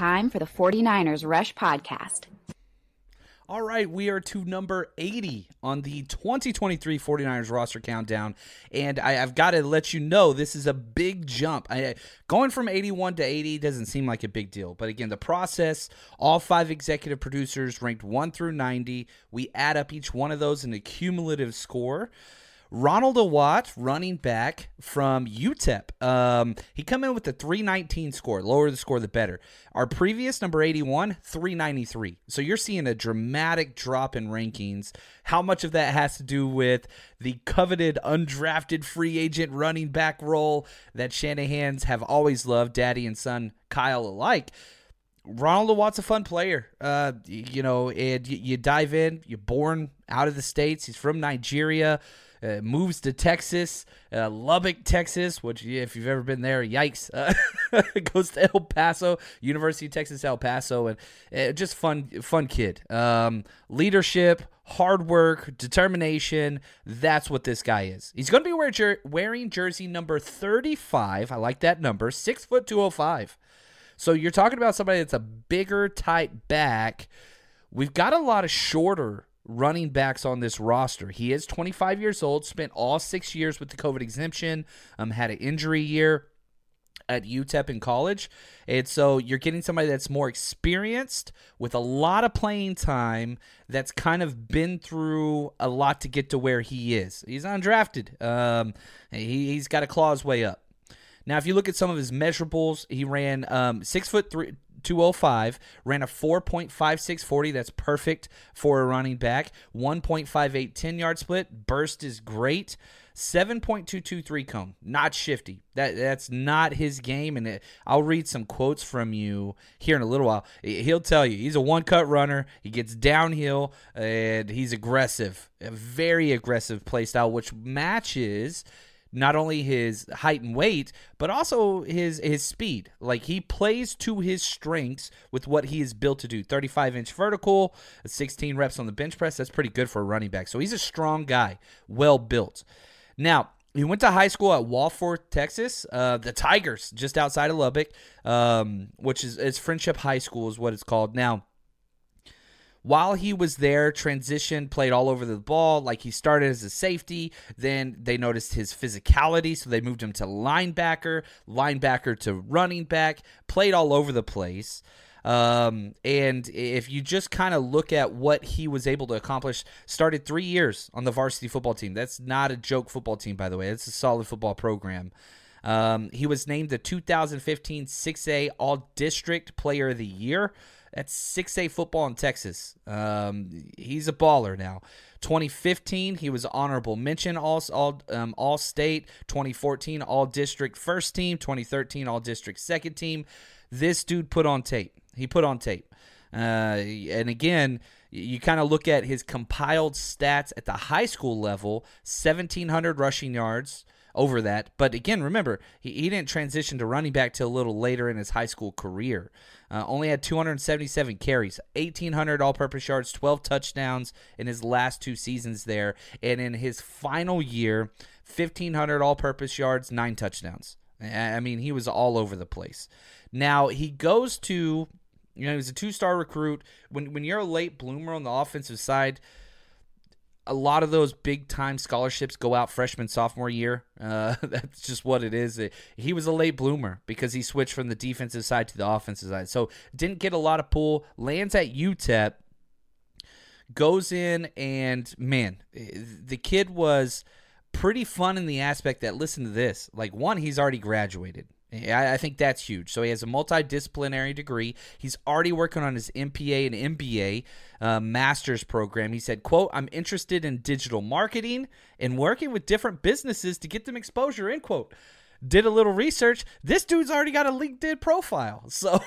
Time for the 49ers Rush Podcast. All right, we are to number 80 on the 2023 49ers roster countdown. And I, have got to let you know this is a big jump. I, going from 81 to 80 doesn't seem like a big deal. But again, the process, all five executive producers ranked 1 through 90. We add up each one of those in a cumulative score. Ronald Awatt, running back from UTEP. Um, he come in with a 319 score. Lower the score, the better. Our previous number 81, 393. So you're seeing a dramatic drop in rankings. How much of that has to do with the coveted undrafted free agent running back role that Shanahan's have always loved, daddy and son Kyle alike? Ronald Awatt's a fun player. Uh, you know, and you, you dive in. You're born out of the states. He's from Nigeria uh, moves to Texas, uh, Lubbock, Texas, which if you've ever been there, yikes, uh, goes to El Paso, University of Texas, El Paso, and uh, just fun, fun kid. Um, leadership, hard work, determination. That's what this guy is. He's going to be wear jer- wearing jersey number 35. I like that number, six foot 205. So you're talking about somebody that's a bigger type back. We've got a lot of shorter running backs on this roster. He is 25 years old, spent all six years with the COVID exemption, um, had an injury year at UTEP in college. And so you're getting somebody that's more experienced with a lot of playing time that's kind of been through a lot to get to where he is. He's undrafted. Um, he, he's got to claw his way up. Now, if you look at some of his measurables, he ran um, six foot three, 205, ran a 4.5640. That's perfect for a running back. 1.58 10 yard split. Burst is great. 7.223 cone, not shifty. That that's not his game, and it, I'll read some quotes from you here in a little while. He'll tell you he's a one cut runner. He gets downhill and he's aggressive, a very aggressive play style, which matches not only his height and weight, but also his his speed. Like he plays to his strengths with what he is built to do. 35 inch vertical, 16 reps on the bench press. That's pretty good for a running back. So he's a strong guy, well built. Now, he went to high school at Wolfforth, Texas. Uh, the Tigers, just outside of Lubbock, um, which is, is Frenship High School, is what it's called. Now, while he was there, transition played all over the ball. Like he started as a safety, then they noticed his physicality, so they moved him to linebacker, linebacker to running back, played all over the place. Um, and if you just kind of look at what he was able to accomplish, started three years on the varsity football team. That's not a joke football team, by the way. It's a solid football program. Um, he was named the 2015 6A All District Player of the Year. That's 6A football in Texas. Um, he's a baller now. 2015, he was honorable mention all all um, all state. 2014, all district first team. 2013, all district second team. This dude put on tape. He put on tape. Uh, and again, you kind of look at his compiled stats at the high school level 1,700 rushing yards, over that. But again, remember, he, he didn't transition to running back till a little later in his high school career. Uh, only had 277 carries, 1,800 all purpose yards, 12 touchdowns in his last two seasons there. And in his final year, 1,500 all purpose yards, nine touchdowns. I mean, he was all over the place. Now, he goes to, you know, he's a two star recruit. When, when you're a late bloomer on the offensive side, a lot of those big time scholarships go out freshman sophomore year. Uh, that's just what it is. He was a late bloomer because he switched from the defensive side to the offensive side, so didn't get a lot of pull. Lands at UTEP, goes in, and man, the kid was pretty fun in the aspect that listen to this. Like one, he's already graduated. I, think that's huge. So he has a multidisciplinary degree. He's already working on his MPA and MBA uh, master's program. He said, "quote I'm interested in digital marketing and working with different businesses to get them exposure." End quote. Did a little research. This dude's already got a LinkedIn profile, so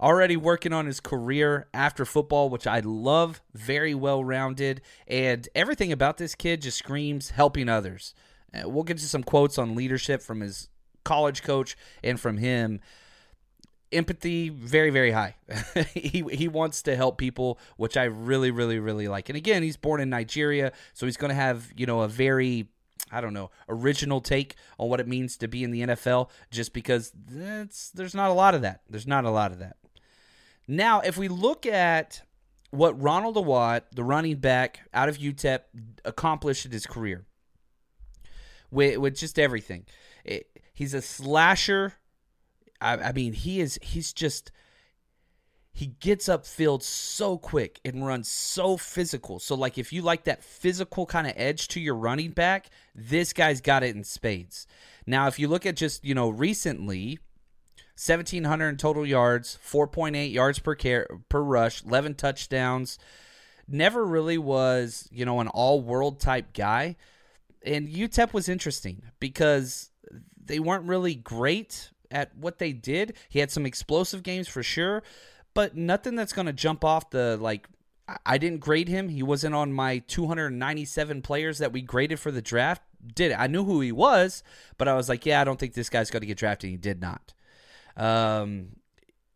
already working on his career after football, which I love. Very well rounded, and everything about this kid just screams helping others. Uh, we'll get to some quotes on leadership from his college coach and from him empathy very very high he he wants to help people which i really really really like and again he's born in nigeria so he's going to have you know a very I don't know, original take on what it means to be in the NFL just because that's there's not a lot of that. There's not a lot of that. Now, if we look at what Ronald Awatt, the running back out of UTEP, accomplished in his career with, with just everything, it, He's a slasher. I, I mean, he is. He's just. He gets upfield so quick and runs so physical. So, like, if you like that physical kind of edge to your running back, this guy's got it in spades. Now, if you look at just you know recently, 1700 total yards, 4.8 yards per care, per rush, 11 touchdowns. Never really was, you know, an all-world type guy. And UTEP was interesting because they weren't really great at what they did. He had some explosive games for sure, but nothing that's going to jump off the like I didn't grade him. He wasn't on my 297 players that we graded for the draft. Did it? I knew who he was, but I was like, yeah, I don't think this guy's going to get drafted. He did not. Um,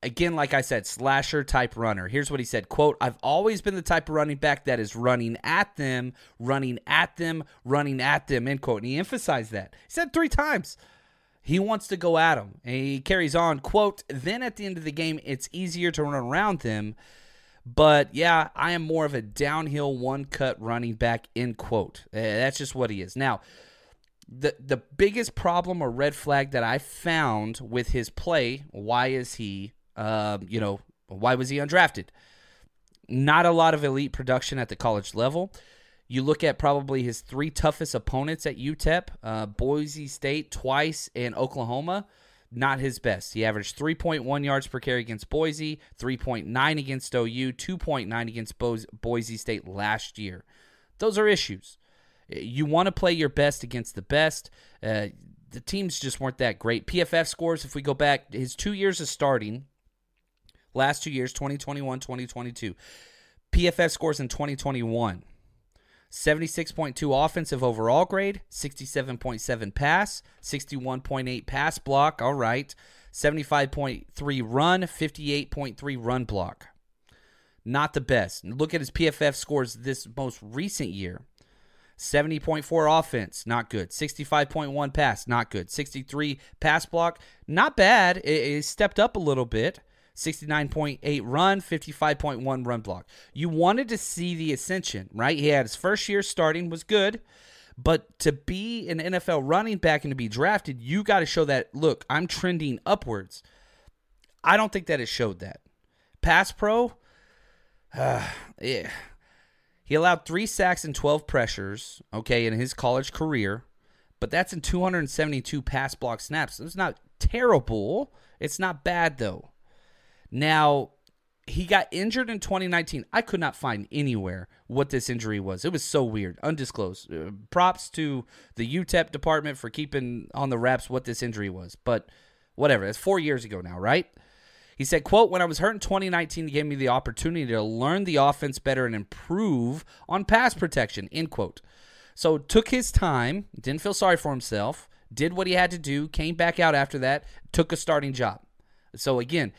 again, like I said, slasher type runner. Here's what he said: "Quote: I've always been the type of running back that is running at them, running at them, running at them." End quote. And he emphasized that. He said three times. He wants to go at him. And he carries on, quote, then at the end of the game, it's easier to run around them. But yeah, I am more of a downhill one cut running back, end quote. Uh, that's just what he is. Now, the the biggest problem or red flag that I found with his play, why is he um, you know, why was he undrafted? Not a lot of elite production at the college level. You look at probably his three toughest opponents at UTEP uh, Boise State twice and Oklahoma. Not his best. He averaged 3.1 yards per carry against Boise, 3.9 against OU, 2.9 against Bo- Boise State last year. Those are issues. You want to play your best against the best. Uh, the teams just weren't that great. PFF scores, if we go back, his two years of starting, last two years, 2021, 2022. PFF scores in 2021. 76.2 offensive overall grade, 67.7 pass, 61.8 pass block, all right, 75.3 run, 58.3 run block. Not the best. Look at his PFF scores this most recent year. 70.4 offense, not good. 65.1 pass, not good. 63 pass block, not bad. It, it stepped up a little bit. 69.8 run, 55.1 run block. You wanted to see the ascension, right? He had his first year starting was good, but to be an NFL running back and to be drafted, you got to show that look, I'm trending upwards. I don't think that it showed that. Pass pro, uh, yeah. He allowed 3 sacks and 12 pressures, okay, in his college career, but that's in 272 pass block snaps. It's not terrible. It's not bad though. Now, he got injured in 2019. I could not find anywhere what this injury was. It was so weird, undisclosed. Uh, props to the UTEP department for keeping on the wraps what this injury was. But whatever, it's four years ago now, right? He said, quote, when I was hurt in 2019, he gave me the opportunity to learn the offense better and improve on pass protection, end quote. So took his time, didn't feel sorry for himself, did what he had to do, came back out after that, took a starting job. So again,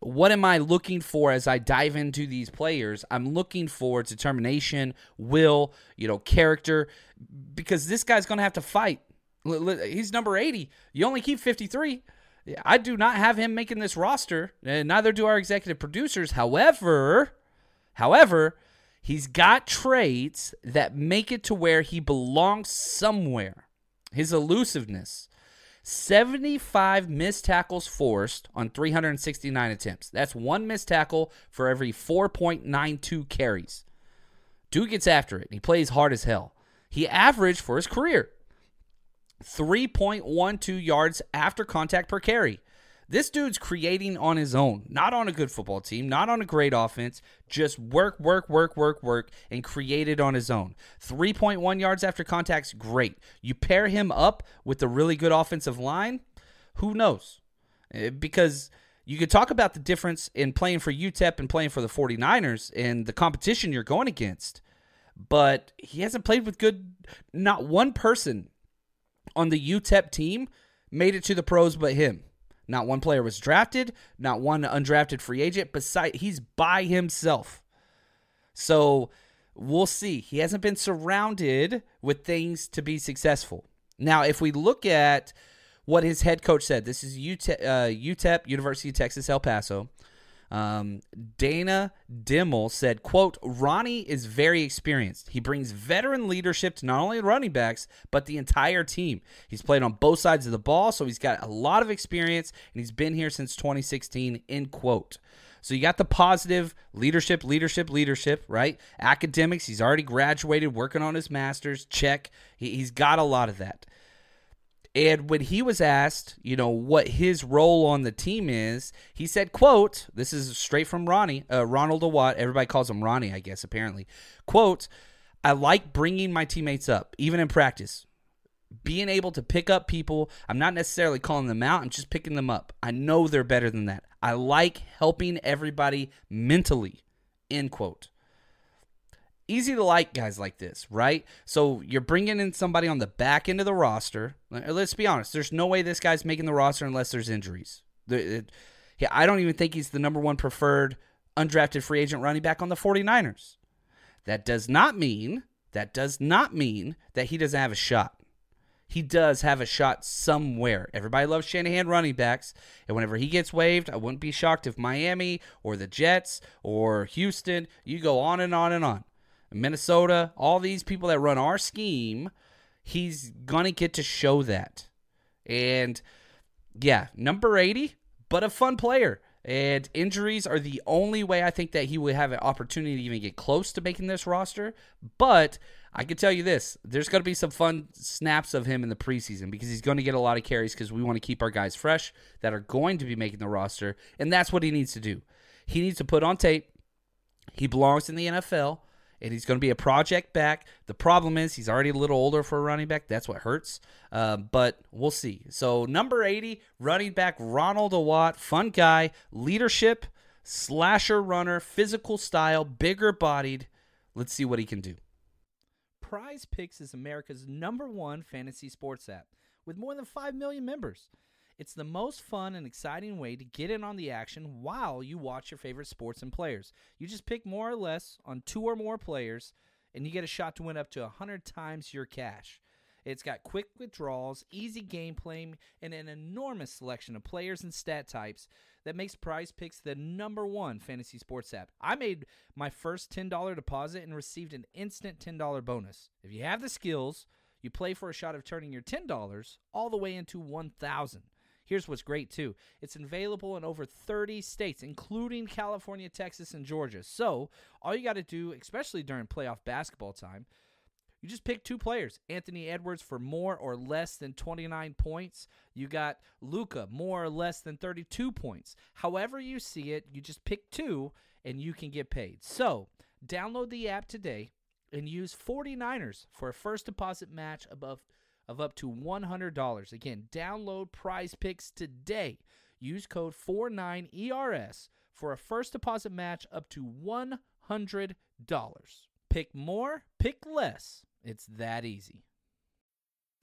what am I looking for as I dive into these players? I'm looking for determination, will, you know, character, because this guy's going to have to fight. He's number 80. You only keep 53. I do not have him making this roster, and neither do our executive producers. However, however, He's got traits that make it to where he belongs somewhere. His elusiveness. 75 missed tackles forced on 369 attempts. That's one missed tackle for every 4.92 carries. Dude gets after it. He plays hard as hell. He averaged for his career 3.12 yards after contact per carry. This dude's creating on his own, not on a good football team, not on a great offense, just work, work, work, work, work, and created on his own. 3.1 yards after contact's great. You pair him up with a really good offensive line, who knows? Eh, because you could talk about the difference in playing for UTEP and playing for the 49ers and the competition you're going against. But he hasn't played with good, not one person on the UTEP team made it to the pros but him. Not one player was drafted, not one undrafted free agent. Beside, he's by himself. So we'll see. He hasn't been surrounded with things to be successful. Now, if we look at what his head coach said, this is UTEP, uh, UTEP University of Texas El Paso. Um, Dana Dimel said, quote, Ronnie is very experienced. He brings veteran leadership to not only running backs, but the entire team. He's played on both sides of the ball, so he's got a lot of experience, and he's been here since 2016, end quote. So you got the positive leadership, leadership, leadership, right? Academics, he's already graduated, working on his master's, check. He, he's got a lot of that. And when he was asked, you know, what his role on the team is, he said, "quote This is straight from Ronnie, uh, Ronald Awatt. Everybody calls him Ronnie, I guess. Apparently, quote I like bringing my teammates up, even in practice. Being able to pick up people. I'm not necessarily calling them out. I'm just picking them up. I know they're better than that. I like helping everybody mentally." End quote easy to like guys like this, right? So you're bringing in somebody on the back end of the roster. Let's be honest. There's no way this guy's making the roster unless there's injuries. I don't even think he's the number one preferred undrafted free agent running back on the 49ers. That does not mean that does not mean that he doesn't have a shot. He does have a shot somewhere. Everybody loves Shanahan running backs, and whenever he gets waived, I wouldn't be shocked if Miami or the Jets or Houston, you go on and on and on. Minnesota, all these people that run our scheme, he's going to get to show that. And yeah, number 80, but a fun player. And injuries are the only way I think that he would have an opportunity to even get close to making this roster. But I can tell you this there's going to be some fun snaps of him in the preseason because he's going to get a lot of carries because we want to keep our guys fresh that are going to be making the roster. And that's what he needs to do. He needs to put on tape. He belongs in the NFL and he's going to be a project back. The problem is he's already a little older for a running back. That's what hurts. Uh, but we'll see. So number 80, running back Ronald Awatt, fun guy, leadership, slasher runner, physical style, bigger bodied. Let's see what he can do. Prize Picks is America's number one fantasy sports app with more than 5 million members. It's the most fun and exciting way to get in on the action while you watch your favorite sports and players. You just pick more or less on two or more players, and you get a shot to win up to 100 times your cash. It's got quick withdrawals, easy gameplay, and an enormous selection of players and stat types that makes Prize Picks the number one fantasy sports app. I made my first $10 deposit and received an instant $10 bonus. If you have the skills, you play for a shot of turning your $10 all the way into 1000 Here's what's great too it's available in over 30 states, including California, Texas, and Georgia. So, all you got to do, especially during playoff basketball time, you just pick two players. Anthony Edwards for more or less than 29 points. You got Luka more or less than 32 points. However you see it, you just pick two and you can get paid. So, download the app today and use 49ers for a first deposit match above of up to $100. Again, download Prize Picks today. Use code 49ERS for a first deposit match up to $100. Pick more, pick less. It's that easy.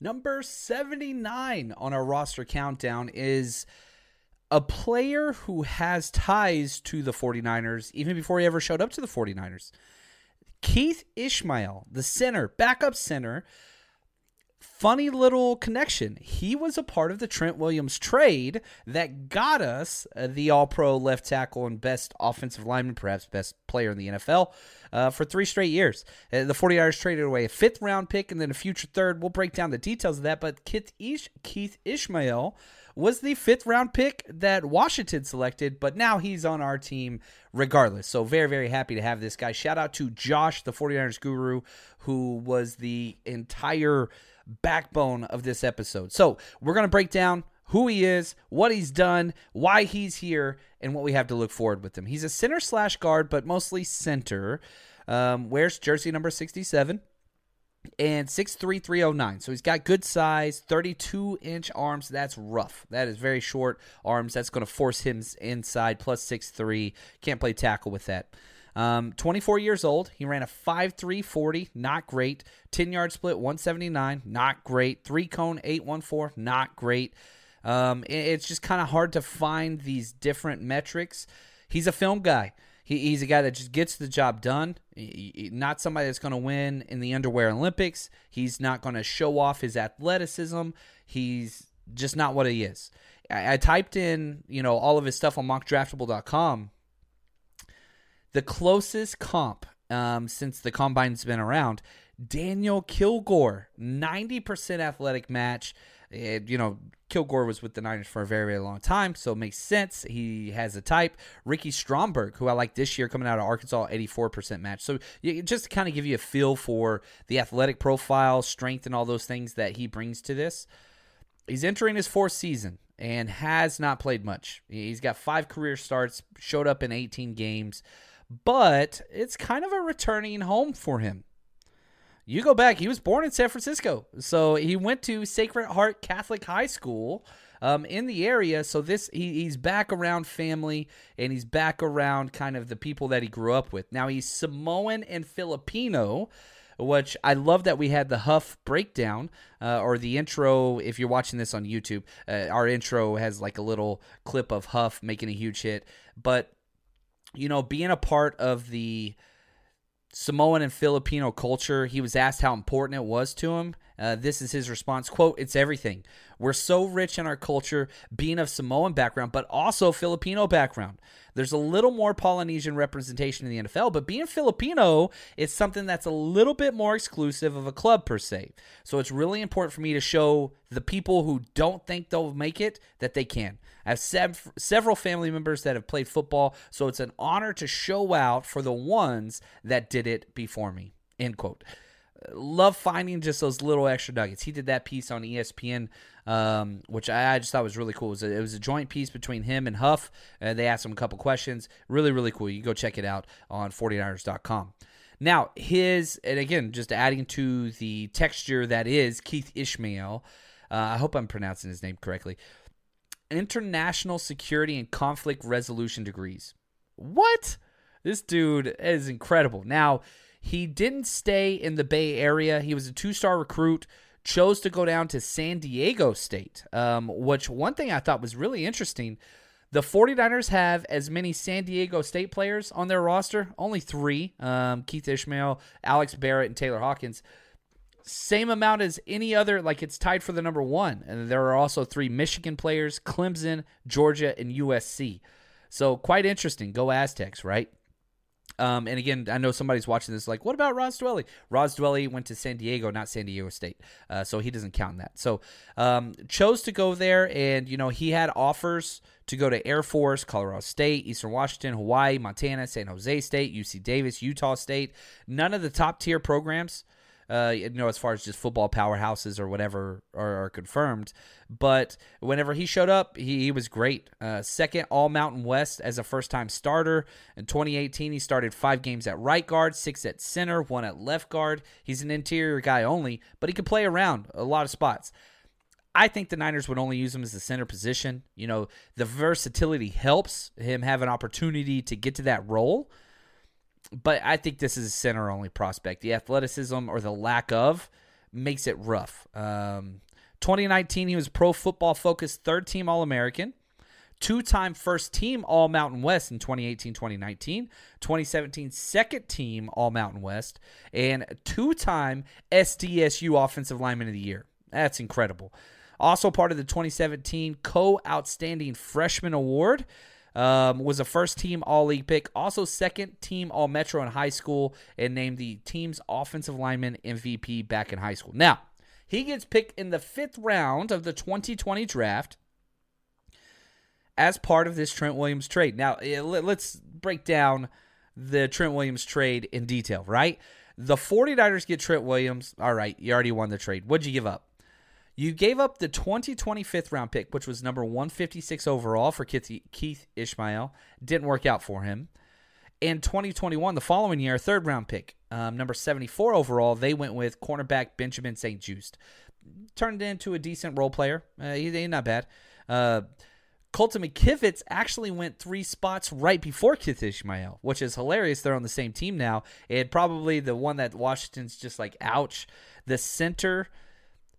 Number 79 on our roster countdown is a player who has ties to the 49ers even before he ever showed up to the 49ers. Keith Ishmael, the center, backup center. Funny little connection. He was a part of the Trent Williams trade that got us uh, the All Pro left tackle and best offensive lineman, perhaps best player in the NFL, uh, for three straight years. Uh, the 49ers traded away a fifth round pick and then a future third. We'll break down the details of that, but Keith, Ish- Keith Ismael was the fifth round pick that Washington selected, but now he's on our team regardless. So, very, very happy to have this guy. Shout out to Josh, the 49ers guru, who was the entire backbone of this episode. So, we're going to break down who he is, what he's done, why he's here, and what we have to look forward with him. He's a center slash guard, but mostly center. Um, wears jersey number 67 and 63309. So he's got good size, 32 inch arms. That's rough. That is very short arms. That's going to force him inside, plus 6'3". Can't play tackle with that. Um, 24 years old. He ran a 5'3", 40, not great. 10 yard split, 179, not great. Three cone, 814, not great. Um, it's just kind of hard to find these different metrics. He's a film guy. He, he's a guy that just gets the job done. He, not somebody that's going to win in the underwear Olympics. He's not going to show off his athleticism. He's just not what he is. I, I typed in, you know, all of his stuff on mockdraftable.com. The closest comp um, since the combine's been around, Daniel Kilgore, 90% athletic match. It, you know, Kilgore was with the Niners for a very, very long time, so it makes sense. He has a type. Ricky Stromberg, who I like this year coming out of Arkansas, 84% match. So just to kind of give you a feel for the athletic profile, strength, and all those things that he brings to this. He's entering his fourth season and has not played much. He's got five career starts, showed up in 18 games, but it's kind of a returning home for him you go back, he was born in San Francisco. So he went to Sacred Heart Catholic High School um, in the area. So this he, he's back around family and he's back around kind of the people that he grew up with. Now he's Samoan and Filipino. Which I love that we had the Huff breakdown uh, or the intro. If you're watching this on YouTube, uh, our intro has like a little clip of Huff making a huge hit. But, you know, being a part of the Samoan and Filipino culture. He was asked how important it was to him. Uh, this is his response quote it's everything we're so rich in our culture being of samoan background but also filipino background there's a little more polynesian representation in the nfl but being filipino is something that's a little bit more exclusive of a club per se so it's really important for me to show the people who don't think they'll make it that they can I have sev- several family members that have played football, so it's an honor to show out for the ones that did it before me. End quote. Love finding just those little extra nuggets. He did that piece on ESPN, um, which I, I, just thought was really cool. It was, a, it was, a, joint piece between him and Huff. Uh, they asked him a couple questions. Really, really cool. You go check it out on 49ers.com. Now, his, and again, just adding to the texture that is Keith Ishmael. Uh, I hope I'm pronouncing his name correctly international security and conflict resolution degrees. What? This dude is incredible. Now, he didn't stay in the Bay Area. He was a two star recruit, chose to go down to San Diego State, um, which one thing I thought was really interesting. The 49ers have as many San Diego State players on their roster, only three um, Keith Ishmael, Alex Barrett, and Taylor Hawkins same amount as any other, like it's tied for the number one. And there are also three Michigan players Clemson, Georgia, and USC. So quite interesting. Go Aztecs, right? Um, and again, I know somebody's watching this like, what about Ross Dwelley? Ross Dwelley went to San Diego, not San Diego State. Uh, so he doesn't count that. So um, chose to go there. And, you know, he had offers to go to Air Force, Colorado State, Eastern Washington, Hawaii, Montana, San Jose State, UC Davis, Utah State. None of the top tier programs uh, you know, as far as just football powerhouses or whatever are, are confirmed. But whenever he showed up, he, he was great. Uh, second All Mountain West as a first time starter. In 2018, he started five games at right guard, six at center, one at left guard. He's an interior guy only, but he could play around a lot of spots. I think the Niners would only use him as the center position. You know, the versatility helps him have an opportunity to get to that role but I think this is a center only prospect. The athleticism or the lack of makes it rough. Um, 2019, he was Pro Football Focus third team All American, two time first team All Mountain West in 2018 2019, 2017 second team All Mountain West, and two time SDSU Offensive Lineman of the Year. That's incredible. Also part of the 2017 Co Outstanding Freshman Award. Um, was a first team All League pick, also second team All Metro in high school, and named the team's offensive lineman MVP back in high school. Now, he gets picked in the fifth round of the 2020 draft as part of this Trent Williams trade. Now, eh, let's break down the Trent Williams trade in detail, right? The 49ers get Trent Williams. All right, you already won the trade. What'd you give up? You gave up the 2020 fifth round pick, which was number 156 overall for Keith Ishmael. Didn't work out for him. In 2021, the following year, third round pick, um, number 74 overall, they went with cornerback Benjamin St-Juste. Turned into a decent role player. Uh, he, he's not bad. Uh, Colton McKivitz actually went three spots right before Keith Ishmael, which is hilarious. They're on the same team now. And probably the one that Washington's just like, ouch. The center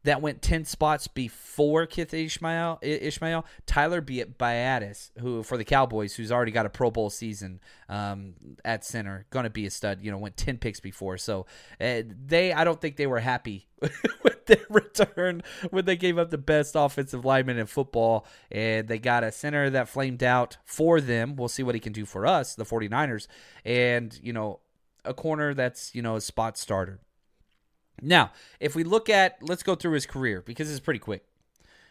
that went 10 spots before Keith Ismael, Ismael Tyler Biadasz, who for the Cowboys, who's already got a Pro Bowl season um, at center, going to be a stud, you know, went 10 picks before. So uh, they, I don't think they were happy with their return when they gave up the best offensive lineman in football and they got a center that flamed out for them. We'll see what he can do for us, the 49ers, and, you know, a corner that's, you know, a spot starter. Now, if we look at, let's go through his career because it's pretty quick.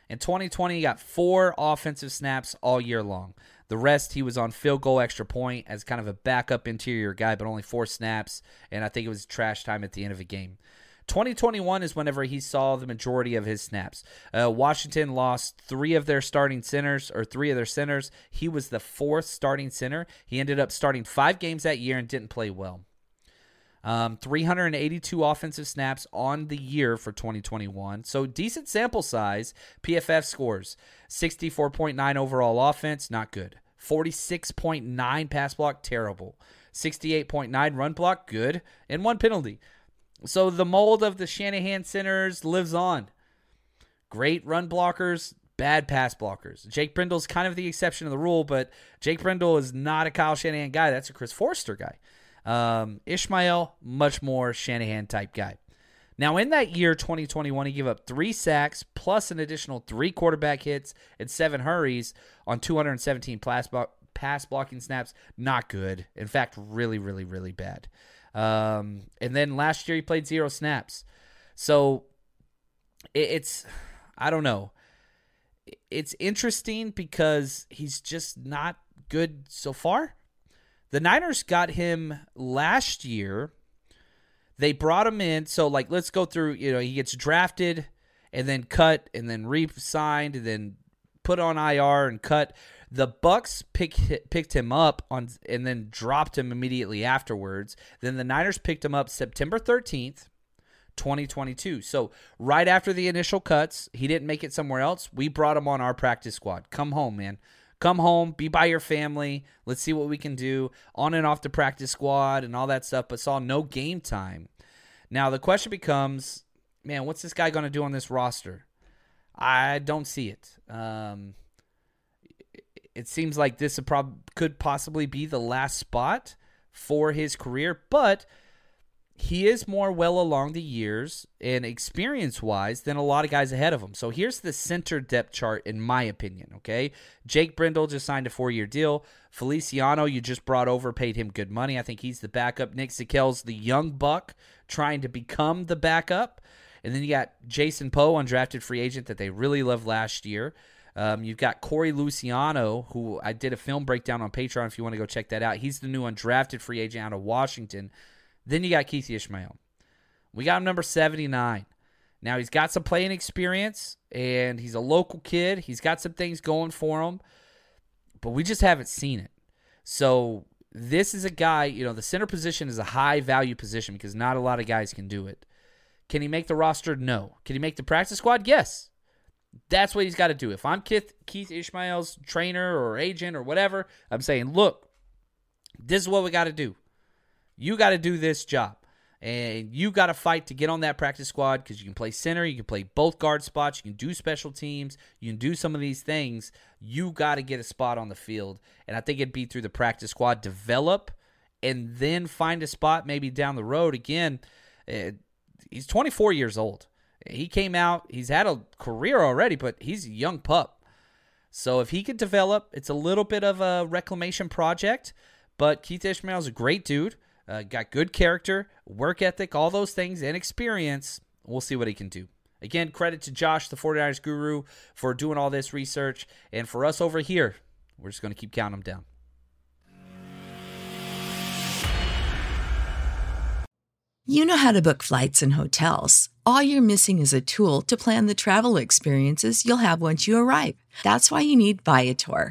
In 2020, he got four offensive snaps all year long. The rest, he was on field goal extra point as kind of a backup interior guy, but only four snaps, and I think it was trash time at the end of a game. 2021 is whenever he saw the majority of his snaps. Uh, Washington lost three of their starting centers, or three of their centers. He was the fourth starting center. He ended up starting five games that year and didn't play well. Um, 382 offensive snaps on the year for 2021. So decent sample size. PFF scores 64.9 overall offense, not good. 46.9 pass block, terrible. 68.9 run block, good. And one penalty. So the mold of the Shanahan centers lives on. Great run blockers, bad pass blockers. Jake Brendel's kind of the exception of the rule, but Jake Brendel is not a Kyle Shanahan guy. That's a Chris Foerster guy. Um, Ismael, much more Shanahan type guy. Now, in that year, 2021, he gave up three sacks plus an additional three quarterback hits and seven hurries on 217 pass, pass blocking snaps. Not good. In fact, really, really, really bad. Um, and then last year, he played zero snaps. So it, it's, I don't know. It's interesting because he's just not good so far. The Niners got him last year. They brought him in. So, like, let's go through. You know, he gets drafted and then cut and then re-signed and then put on IR and cut. The Bucs picked picked him up on and then dropped him immediately afterwards. Then the Niners picked him up September 13th, 2022. So, right after the initial cuts, he didn't make it somewhere else. We brought him on our practice squad. Come home, man. Come home, be by your family. Let's see what we can do on and off the practice squad and all that stuff, but saw no game time. Now, the question becomes man, what's this guy going to do on this roster? I don't see it. Um, it seems like this could possibly be the last spot for his career, but he is more well along the years and experience wise than a lot of guys ahead of him. So here's the center depth chart, in my opinion. Okay. Jake Brendel just signed a four year deal. Feliciano, you just brought over, paid him good money. I think he's the backup. Nick Zakelj's the young buck trying to become the backup. And then you got Jason Poe, undrafted free agent that they really loved last year. Um, you've got Corey Luciano, who I did a film breakdown on Patreon if you want to go check that out. He's the new undrafted free agent out of Washington then you got Keith Ishmael. We got him number 79. Now he's got some playing experience and he's a local kid. He's got some things going for him, but we just haven't seen it. So this is a guy, you know, the center position is a high value position because not a lot of guys can do it. Can he make the roster? No. Can he make the practice squad? Yes. That's what he's got to do. If I'm Keith, Keith Ismael's trainer or agent or whatever, I'm saying, look, this is what we got to do. You got to do this job. And you got to fight to get on that practice squad because you can play center, you can play both guard spots, you can do special teams, you can do some of these things. You got to get a spot on the field. And I think it'd be through the practice squad, develop, and then find a spot maybe down the road. Again, uh, he's 24 years old. He came out, he's had a career already, but he's a young pup. So if he could develop, it's a little bit of a reclamation project, but Keith Ismael is a great dude. Uh, got good character, work ethic, all those things, and experience. We'll see what he can do. Again, credit to Josh, the 49ers guru, for doing all this research. And for us over here, we're just going to keep counting them down. You know how to book flights and hotels. All you're missing is a tool to plan the travel experiences you'll have once you arrive. That's why you need Viator.